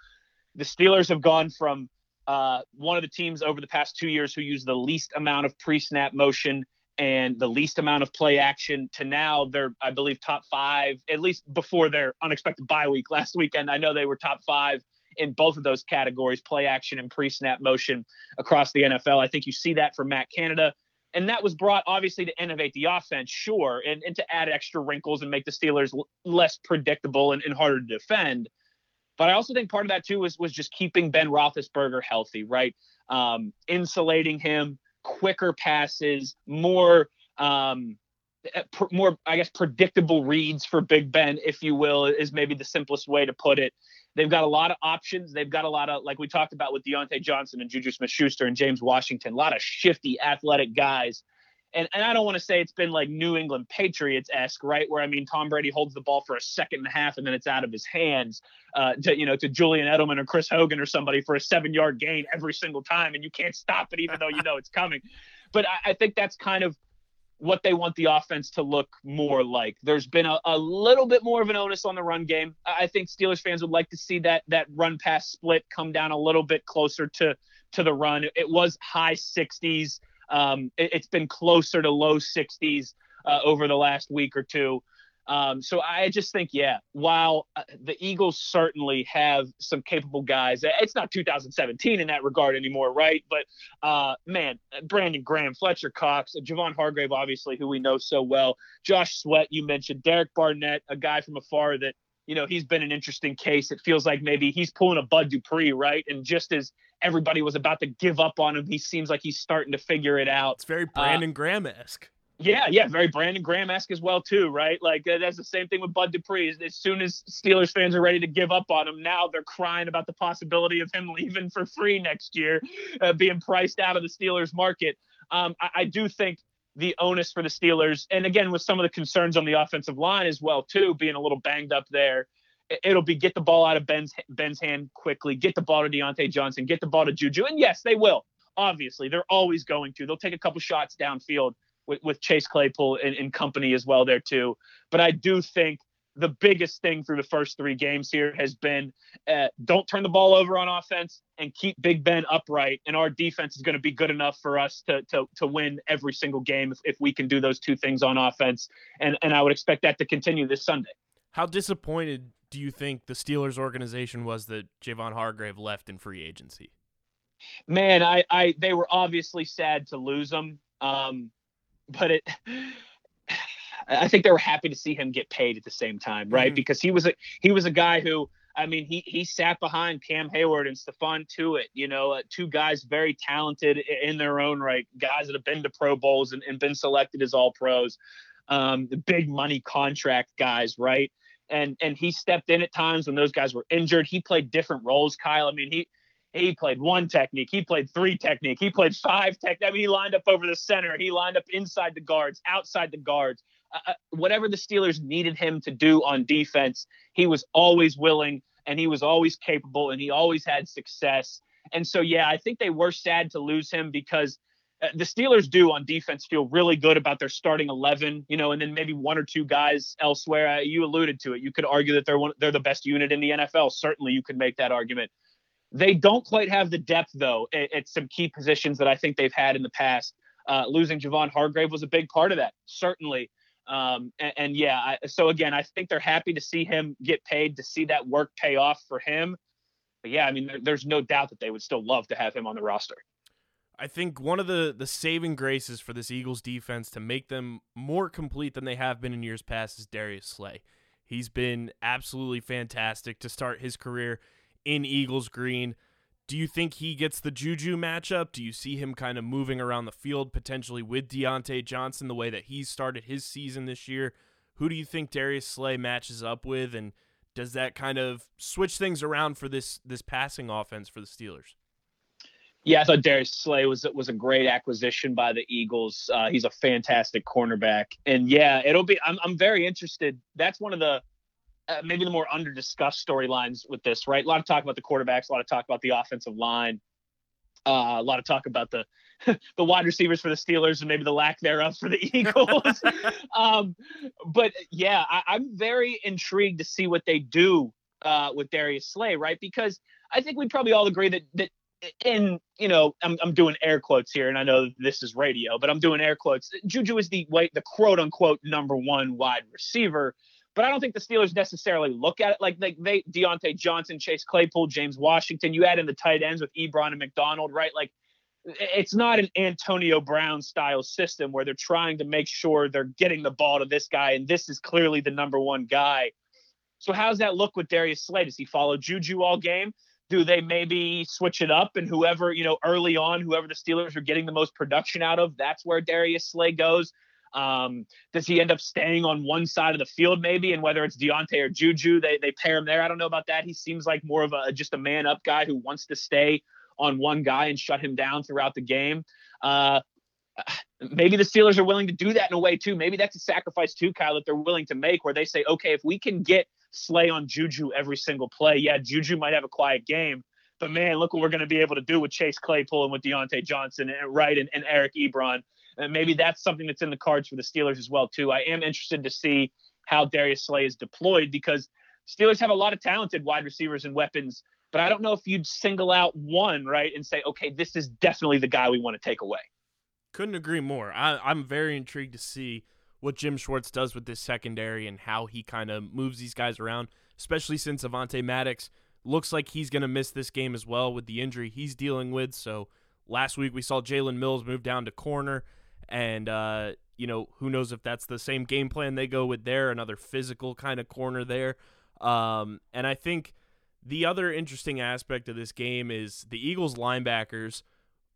The Steelers have gone from uh, one of the teams over the past two years who use the least amount of pre-snap motion and the least amount of play action to now they're I believe top five at least before their unexpected bye week <laughs> last weekend. I know they were top five in both of those categories, play action and pre-snap motion across the NFL. I think you see that from Matt Canada. And that was brought obviously to innovate the offense, sure, and, and to add extra wrinkles and make the Steelers l- less predictable and, and harder to defend. But I also think part of that too was was just keeping Ben Roethlisberger healthy, right? Um, insulating him, quicker passes, more um, eh, pr- more I guess predictable reads for Big Ben, if you will, is maybe the simplest way to put it. They've got a lot of options. They've got a lot of like we talked about with Diontae Johnson and Juju Smith-Schuster and James Washington, a lot of shifty, athletic guys. And, and I don't want to say it's been like New England Patriots esque, right? Where I mean, Tom Brady holds the ball for a second and a half and then it's out of his hands uh, to you know to Julian Edelman or Chris Hogan or somebody for a seven yard gain every single time, and you can't stop it even though you know it's coming. But I, I think that's kind of what they want the offense to look more like. There's been a, a little bit more of an onus on the run game. I think Steelers fans would like to see that that run pass split come down a little bit closer to to the run. It was high 60s. Um, it, has been closer to low 60s uh, over the last week or two. Um, so I just think, yeah, while uh, the Eagles certainly have some capable guys, it's not 2017 in that regard anymore, right? But uh, man, Brandon Graham, Fletcher Cox, Javon Hargrave, obviously, who we know so well, Josh Sweat, you mentioned, Derek Barnett, a guy from afar that you know he's been an interesting case. It feels like maybe he's pulling a Bud Dupree, right? And just as everybody was about to give up on him, he seems like he's starting to figure it out. It's very Brandon Graham esque. Yeah, yeah, very Brandon Graham esque as well too, right? Like uh, that's the same thing with Bud Dupree. As, as soon as Steelers fans are ready to give up on him, now they're crying about the possibility of him <laughs> leaving for free next year, uh, being priced out of the Steelers market. Um, I, I do think the onus for the Steelers, and again with some of the concerns on the offensive line as well too, being a little banged up there. it- It'll be get the ball out of Ben's Ben's hand quickly, get the ball to Diontae Johnson, get the ball to Juju, and yes, they will. Obviously, they're always going to. They'll take a couple shots downfield with, with Chase Claypool and, and company as well there too. But I do think the biggest thing through the first three games here has been uh, don't turn the ball over on offense and keep Big Ben upright. And our defense is going to be good enough for us to to to win every single game if, if we can do those two things on offense. And and I would expect that to continue this Sunday. How disappointed do you think the Steelers organization was that Javon Hargrave left in free agency? Man, I I they were obviously sad to lose him. Um, but it I think they were happy to see him get paid at the same time, right? Mhm. Because he was a he was a guy who I mean he he sat behind Cam Heyward and Stephon Tuitt, you know, uh, two guys very talented in their own right, guys that have been to Pro Bowls and, and been selected as all pros, um, the big money contract guys, right? And and he stepped in at times when those guys were injured. He played different roles, Kyle. I mean he he played one technique, he played three technique, he played five technique I mean, he lined up over the center, he lined up inside the guards, outside the guards. Whatever the Steelers needed him to do on defense, he was always willing and he was always capable and he always had success. And so, yeah, I think they were sad to lose him because uh, the Steelers do on defense feel really good about their starting 11, you know, and then maybe one or two guys elsewhere. Uh, you alluded to it. You could argue that they're one, they're the best unit in the NFL. Certainly, you could make that argument. They don't quite have the depth, though, at, at some key positions that I think they've had in the past. Uh, losing Javon Hargrave was a big part of that, certainly. Um, and, and yeah, I, so again, I think they're happy to see him get paid, to see that work pay off for him. But yeah, I mean, there, there's no doubt that they would still love to have him on the roster. I think one of the the saving graces for this Eagles defense to make them more complete than they have been in years past is Darius Slay. He's been absolutely fantastic to start his career in Eagles green. Do you think he gets the Juju matchup? Do you see him kind of moving around the field potentially with Diontae Johnson the way that he started his season this year? Who do you think Darius Slay matches up with, and does that kind of switch things around for this this passing offense for the Steelers? Yeah, I thought Darius Slay was was a great acquisition by the Eagles. Uh, he's a fantastic cornerback, and yeah, it'll be. I'm I'm very interested. That's one of the uh, maybe the more under discussed storylines with this, right? A lot of talk about the quarterbacks, a lot of talk about the offensive line, uh, a lot of talk about the <laughs> the wide receivers for the Steelers and maybe the lack thereof for the <laughs> Eagles. <laughs> um, but yeah, I, I'm very intrigued to see what they do uh, with Darius Slay, right? Because I think we probably all agree that that in you know I'm I'm doing air quotes here, and I know this is radio, but I'm doing air quotes. Juju is the the quote unquote number one wide receiver. But I don't think the Steelers necessarily look at it like like they Diontae Johnson, Chase Claypool, James Washington. You add in the tight ends with Ebron and McDonald, right? Like it's not an Antonio Brown style system where they're trying to make sure they're getting the ball to this guy, and this is clearly the number one guy. So how's that look with Darius Slay? Does he follow Juju all game? Do they maybe switch it up and whoever, you know, early on, whoever the Steelers are getting the most production out of, that's where Darius Slay goes? Um, does he end up staying on one side of the field maybe? And whether it's Diontae or Juju, they, they pair him there. I don't know about that. He seems like more of a just a man up guy who wants to stay on one guy and shut him down throughout the game. Uh, maybe the Steelers are willing to do that in a way too. Maybe that's a sacrifice too, Kyle, that they're willing to make where they say, okay, if we can get Slay on Juju every single play, yeah, Juju might have a quiet game. But man, look what we're going to be able to do with Chase Claypool and with Diontae Johnson and right and, and Eric Ebron. And maybe that's something that's in the cards for the Steelers as well too. I am interested to see how Darius Slay is deployed because Steelers have a lot of talented wide receivers and weapons, but I don't know if you'd single out one right and say, okay, this is definitely the guy we want to take away. Couldn't agree more. I, I'm very intrigued to see what Jim Schwartz does with this secondary and how he kind of moves these guys around, especially since Avonte Maddox looks like he's going to miss this game as well with the injury he's dealing with. So last week we saw Jalen Mills move down to corner, and uh, you know who knows if that's the same game plan they go with there, another physical kind of corner there. Um, and I think the other interesting aspect of this game is the Eagles linebackers,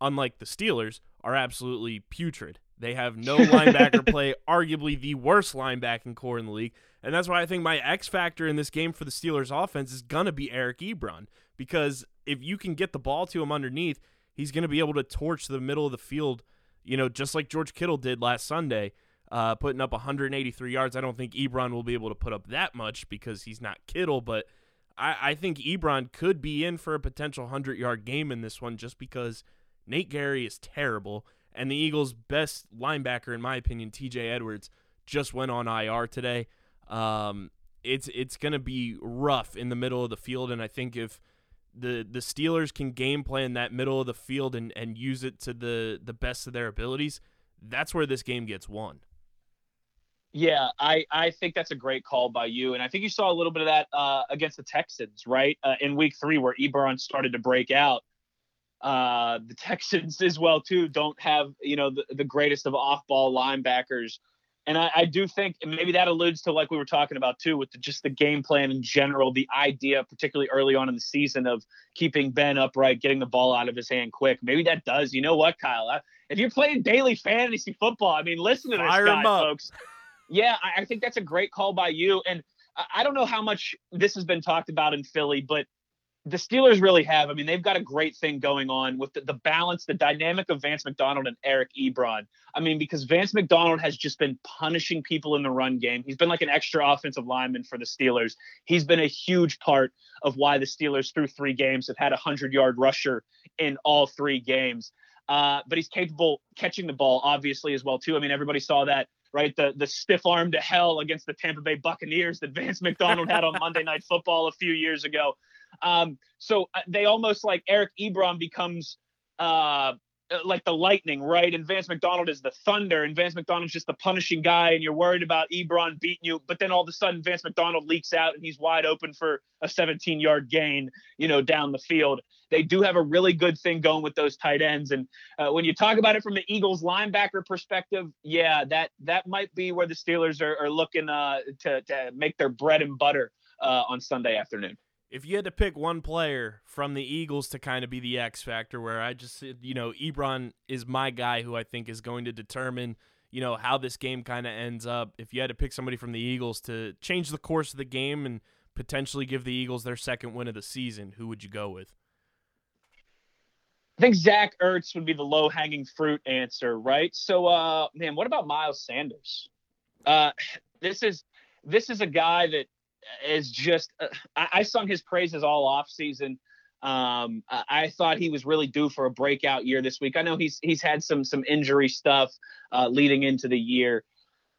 unlike the Steelers, are absolutely putrid. They have no <laughs> linebacker play, arguably the worst linebacking corps in the league. And that's why I think my X factor in this game for the Steelers offense is going to be Eric Ebron. Because if you can get the ball to him underneath, he's going to be able to torch the middle of the field, you know, just like George Kittle did last Sunday, uh, putting up 183 yards. I don't think Ebron will be able to put up that much because he's not Kittle, but I, I think Ebron could be in for a potential 100 yard game in this one just because Nate Gerry is terrible. And the Eagles' best linebacker, in my opinion, TJ Edwards, just went on IR today. Um, it's it's going to be rough in the middle of the field, and I think if the the Steelers can game plan that middle of the field and, and use it to the the best of their abilities, that's where this game gets won. Yeah, I, I think that's a great call by you. And I think you saw a little bit of that uh, against the Texans, right? Uh, in week three, where Ebron started to break out. Uh, the <laughs> Texans as well, too, don't have, you know, the, the greatest of off ball linebackers. And I, I do think maybe that alludes to like we were talking about too, with the, just the game plan in general, the idea, particularly early on in the season, of keeping Ben upright, getting the ball out of his hand quick. Maybe that does. You know what, Kyle? I, if you're playing daily fantasy football, I mean, listen to this Fire guy, folks. Yeah, I, I think that's a great call by you. And I don't know how much this has been talked about in Philly, but the Steelers really have. I mean, they've got a great thing going on with the, the balance, the dynamic of Vance McDonald and Eric Ebron. I mean, because Vance McDonald has just been punishing people in the run game. He's been like an extra offensive lineman for the Steelers. He's been a huge part of why the Steelers, through three games, have had a 100 yard rusher in all three games. Uh, but he's capable catching the ball, obviously, as well, too. I mean, everybody saw that right? The the stiff arm to hell against the Tampa Bay Buccaneers that Vance McDonald had on Monday Night Football a few years ago. Um, so uh, they almost like Eric Ebron becomes uh, like the lightning, right? And Vance McDonald is the thunder, and Vance McDonald's just the punishing guy, and you're worried about Ebron beating you. But then all of a sudden, Vance McDonald leaks out, and he's wide open for a 17 yard gain, you know, down the field. They do have a really good thing going with those tight ends, and uh, when you talk about it from the Eagles linebacker perspective, yeah, that that might be where the Steelers are, are looking uh, to to make their bread and butter uh, on Sunday afternoon. If you had to pick one player from the Eagles to kind of be the X factor, where I just said, you know, Ebron is my guy who I think is going to determine, you know, how this game kind of ends up. If you had to pick somebody from the Eagles to change the course of the game and potentially give the Eagles their second win of the season, who would you go with? I think Zach Ertz would be the low hanging fruit answer, right? So, uh, man, what about Miles Sanders? Uh, <sighs> this is this is a guy that is just. Uh, I, I sung his praises all off season. Um, I, I thought he was really due for a breakout year this week. I know he's he's had some some injury stuff uh, leading into the year,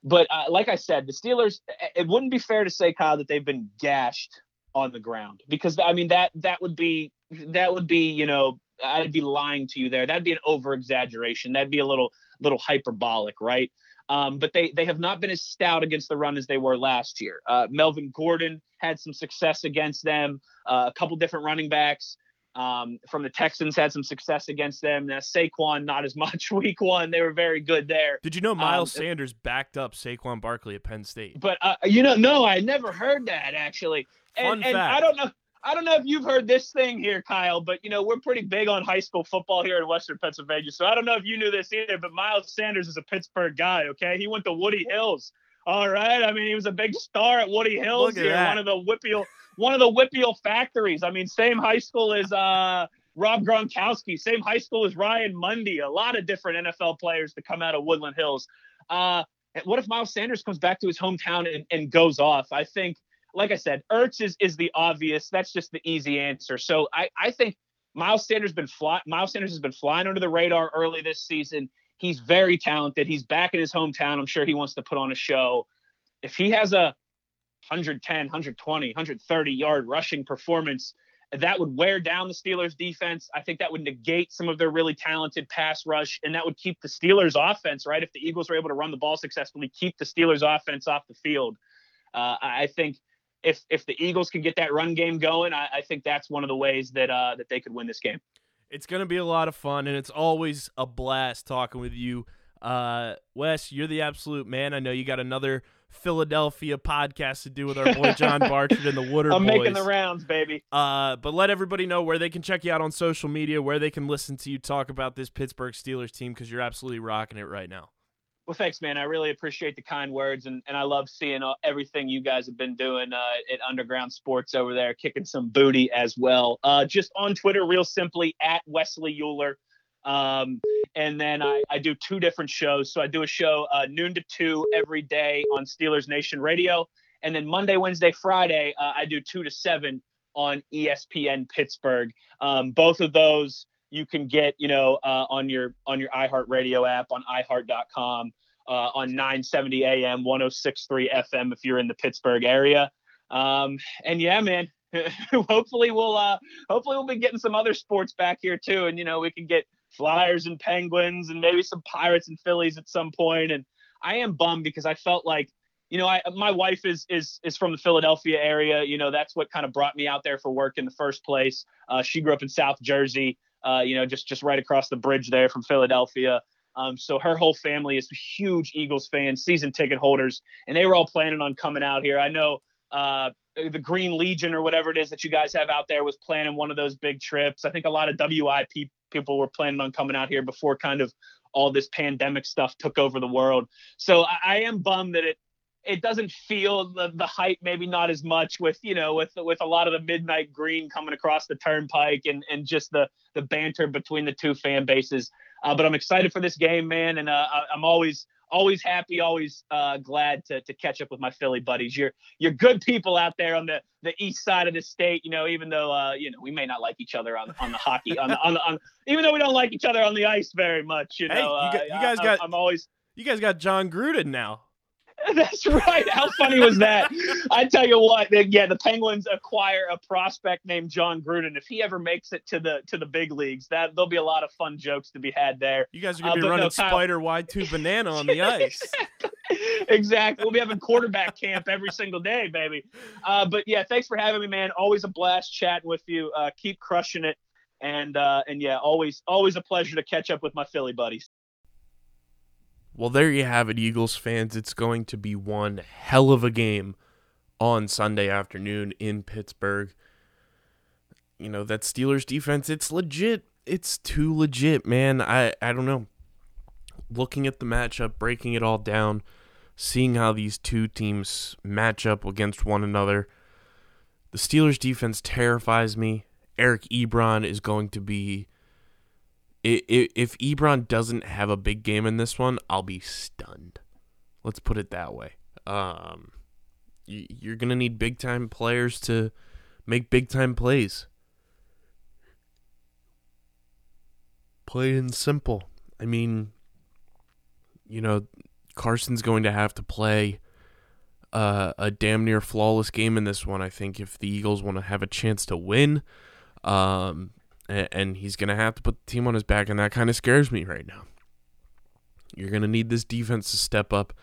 but uh, like I said, the Steelers. It wouldn't be fair to say, Kyle, that they've been gashed on the ground because I mean that that would be that would be you know I'd be lying to you there. That'd be an over exaggeration. That'd be a little little hyperbolic, right? Um, but they they have not been as stout against the run as they were last year. Uh, Melvin Gordon had some success against them. Uh, a couple different running backs um, from the Texans had some success against them. Now Saquon not as <laughs> much. Week one they were very good there. Did you know Miles Um, Sanders backed up Saquon Barkley at Penn State? But uh, you know, no, I never heard that actually. And, Fun fact. I don't know. I don't know if you've heard this thing here, Kyle, but you know we're pretty big on high school football here in Western Pennsylvania. So I don't know if you knew this either, but Miles Sanders is a Pittsburgh guy. Okay, he went to Woody Hills. All right, I mean he was a big star at Woody Hills at here, that. one of the WPIAL, one of the WPIAL factories. I mean, same high school as uh, Rob Gronkowski, same high school as Ryan Mundy. A lot of different NFL players to come out of Woodland Hills. Uh, what if Miles Sanders comes back to his hometown and, and goes off? I think, like I said, Ertz is, is the obvious. That's just the easy answer. So I, I think Miles Sanders been fly, Miles Sanders has been flying under the radar early this season. He's very talented. He's back in his hometown. I'm sure he wants to put on a show. If he has a 110, 120, 130 yard rushing performance, that would wear down the Steelers defense. I think that would negate some of their really talented pass rush, and that would keep the Steelers offense, right? If the Eagles were able to run the ball successfully, keep the Steelers offense off the field. Uh, I I think if if the Eagles can get that run game going, I, I think that's one of the ways that uh, that they could win this game. It's going to be a lot of fun, and it's always a blast talking with you. Uh, Wes, you're the absolute man. I know you got another Philadelphia podcast to do with our boy John <laughs> Barchard and the Wooder I'm Boys. making the rounds, baby. Uh, but let everybody know where they can check you out on social media, where they can listen to you talk about this Pittsburgh Steelers team because you're absolutely rocking it right now. Well, thanks, man. I really appreciate the kind words, and, and I love seeing uh, everything you guys have been doing uh, at Underground Sports over there, kicking some booty as well. Uh, just on Twitter, real simply at Wesley Uhler. Um, and then I, I do two different shows. So I do a show uh, noon to two every day on Steelers Nation Radio, and then Monday, Wednesday, Friday uh, I do two to seven on ESPN Pittsburgh. Um, both of those you can get, you know, uh, on your on your iHeartRadio app on iHeart.com uh, on 970 AM, 106.3 FM if you're in the Pittsburgh area. Um, and yeah, man, <laughs> hopefully we'll uh, hopefully we'll be getting some other sports back here too, and you know we can get Flyers and Penguins and maybe some Pirates and Phillies at some point. And I am bummed because I felt like you know, I my wife is is is from the Philadelphia area. You know, that's what kind of brought me out there for work in the first place. Uh, she grew up in South Jersey. Uh, you know, just just right across the bridge there from Philadelphia. Um, so her whole family is huge Eagles fans, season ticket holders, and they were all planning on coming out here. I know uh, the Green Legion or whatever it is that you guys have out there was planning one of those big trips. I think a lot of WIP people were planning on coming out here before kind of all this pandemic stuff took over the world. So I, I am bummed that it it doesn't feel the, the hype maybe not as much with you know with with a lot of the midnight green coming across the turnpike and and just the the banter between the two fan bases uh, but i'm excited for this game man and uh, i'm always always happy always uh, glad to, to catch up with my philly buddies you're you're good people out there on the the east side of the state you know even though uh, you know we may not like each other on on the hockey on the, on, the, on even though we don't like each other on the ice very much you know Hey, you uh, got- you guys I- got- i'm always You guys got John Gruden now. <laughs> That's right. How funny was that? I tell you what, they- yeah, the Penguins acquire a prospect named John Gruden. If he ever makes it to the to the big leagues, that there'll be a lot of fun jokes to be had there. You guys are gonna Uh, be no, running Kyle- spider wide two banana on the <laughs> ice. exactly. We'll be having quarterback camp every single day, baby. Uh, but yeah, thanks for having me, man. Always a blast chatting with you. Uh, keep crushing it, and uh, and yeah, always always a pleasure to catch up with my Philly buddies. Well, there you have it, Eagles fans. It's going to be one hell of a game on Sunday afternoon in Pittsburgh. You know, that Steelers defense, it's legit. It's too legit, man. I, I don't know. Looking at the matchup, breaking it all down, seeing how these two teams match up against one another. The Steelers defense terrifies me. Eric Ebron is going to be if Ebron doesn't have a big game in this one, I'll be stunned. Let's put it that way. Um, you're gonna need big time players to make big time plays. Plain and simple. I mean, you know, Carson's going to have to play uh, a damn near flawless game in this one. I think if the Eagles want to have a chance to win, um, and he's going to have to put the team on his back, and that kind of scares me right now. You're going to need this defense to step up,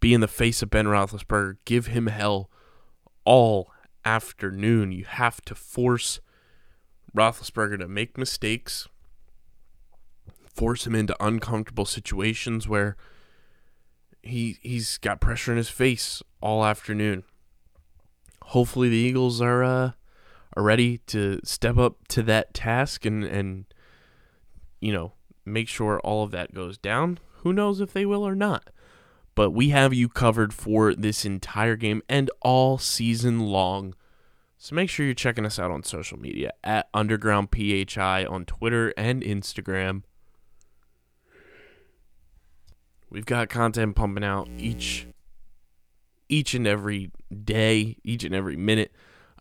be in the face of Ben Roethlisberger, give him hell all afternoon. You have to force Roethlisberger to make mistakes, force him into uncomfortable situations where he he's got pressure in his face all afternoon. Hopefully, the Eagles are uh, are ready to step up to that task and and you know make sure all of that goes down. Who knows if they will or not? But we have you covered for this entire game and all season long. So make sure you're checking us out on social media at Underground PHI on Twitter and Instagram. We've got content pumping out each each and every day, each and every minute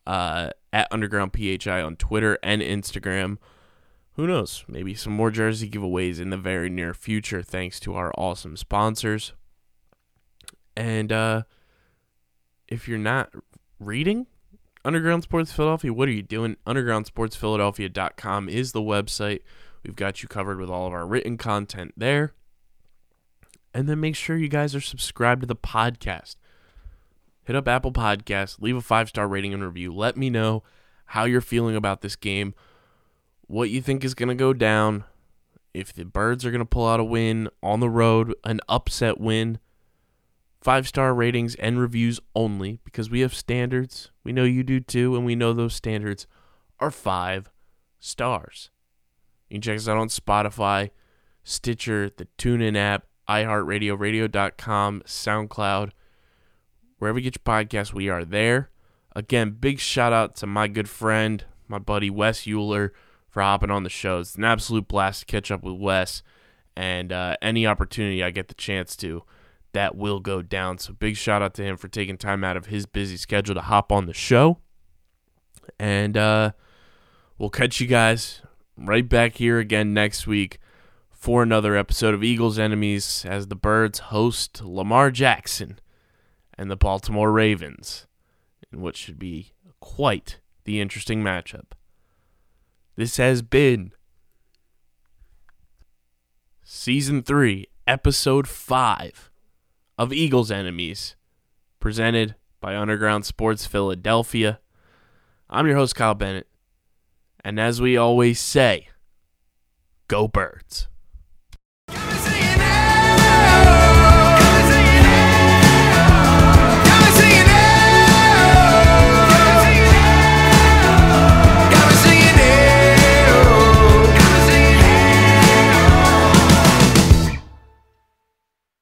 uh, at Underground PHI on Twitter and Instagram. Who knows? Maybe some more jersey giveaways in the very near future, thanks to our awesome sponsors. And uh, if you're not reading Underground Sports Philadelphia, what are you doing? UndergroundSportsPhiladelphia.com is the website. We've got you covered with all of our written content there. And then make sure you guys are subscribed to the podcast hit up Apple Podcasts, leave a five star rating and review. Let me know how you're feeling about this game, what you think is going to go down, if the Birds are going to pull out a win on the road, an upset win. Five star ratings and reviews only because we have standards. We know you do too, and we know those standards are five stars. You can check us out on Spotify, Stitcher, the TuneIn app, iHeartRadio, radio.com, SoundCloud wherever you get your podcast, we are there. Again, big shout out to my good friend, my buddy Wes Uhler, for hopping on the show. It's an absolute blast to catch up with Wes, and uh, any opportunity I get the chance to, that will go down. So big shout out to him for taking time out of his busy schedule to hop on the show. And uh, we'll catch you guys right back here again next week for another episode of Eagles Enemies as the Birds host Lamar Jackson and the Baltimore Ravens in what should be quite the interesting matchup. This has been Season 3, Episode 5 of Eagles Enemies, presented by Underground Sports Philadelphia. I'm your host, Kyle Bennett. And as we always say, go birds.